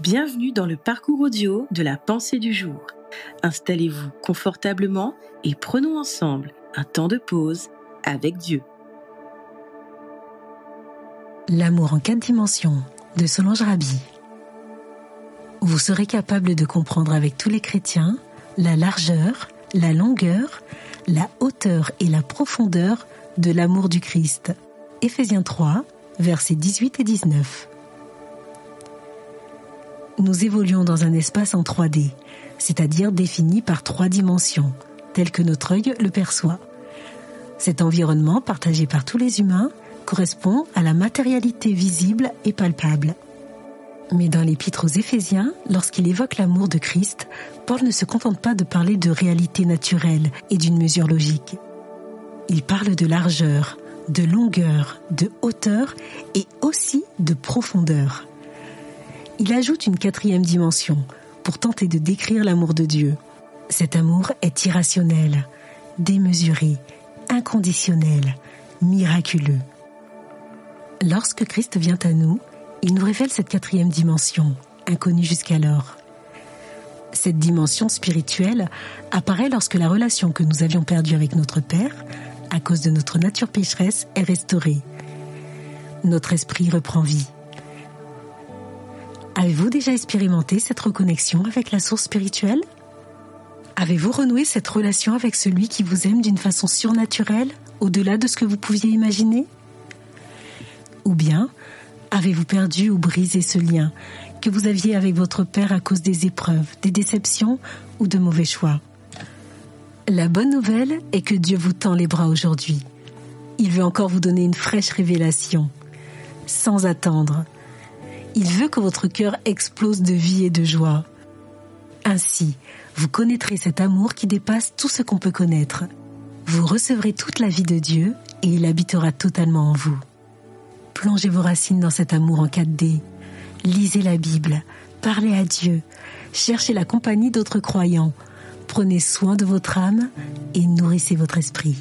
Bienvenue dans le parcours audio de la pensée du jour. Installez-vous confortablement et prenons ensemble un temps de pause avec Dieu. L'amour en quatre dimensions de Solange Rabi. Vous serez capable de comprendre avec tous les chrétiens la largeur, la longueur, la hauteur et la profondeur de l'amour du Christ. Éphésiens 3, versets 18 et 19 nous évoluons dans un espace en 3D, c'est-à-dire défini par trois dimensions, tel que notre œil le perçoit. Cet environnement, partagé par tous les humains, correspond à la matérialité visible et palpable. Mais dans l'épître aux Éphésiens, lorsqu'il évoque l'amour de Christ, Paul ne se contente pas de parler de réalité naturelle et d'une mesure logique. Il parle de largeur, de longueur, de hauteur et aussi de profondeur. Il ajoute une quatrième dimension pour tenter de décrire l'amour de Dieu. Cet amour est irrationnel, démesuré, inconditionnel, miraculeux. Lorsque Christ vient à nous, il nous révèle cette quatrième dimension, inconnue jusqu'alors. Cette dimension spirituelle apparaît lorsque la relation que nous avions perdue avec notre Père, à cause de notre nature pécheresse, est restaurée. Notre esprit reprend vie. Avez-vous déjà expérimenté cette reconnexion avec la source spirituelle? Avez-vous renoué cette relation avec celui qui vous aime d'une façon surnaturelle, au-delà de ce que vous pouviez imaginer? Ou bien, avez-vous perdu ou brisé ce lien que vous aviez avec votre Père à cause des épreuves, des déceptions ou de mauvais choix? La bonne nouvelle est que Dieu vous tend les bras aujourd'hui. Il veut encore vous donner une fraîche révélation, sans attendre il veut que votre cœur explose de vie et de joie. Ainsi, vous connaîtrez cet amour qui dépasse tout ce qu'on peut connaître. Vous recevrez toute la vie de Dieu et il habitera totalement en vous. Plongez vos racines dans cet amour en 4D. Lisez la Bible, parlez à Dieu, cherchez la compagnie d'autres croyants, prenez soin de votre âme et nourrissez votre esprit.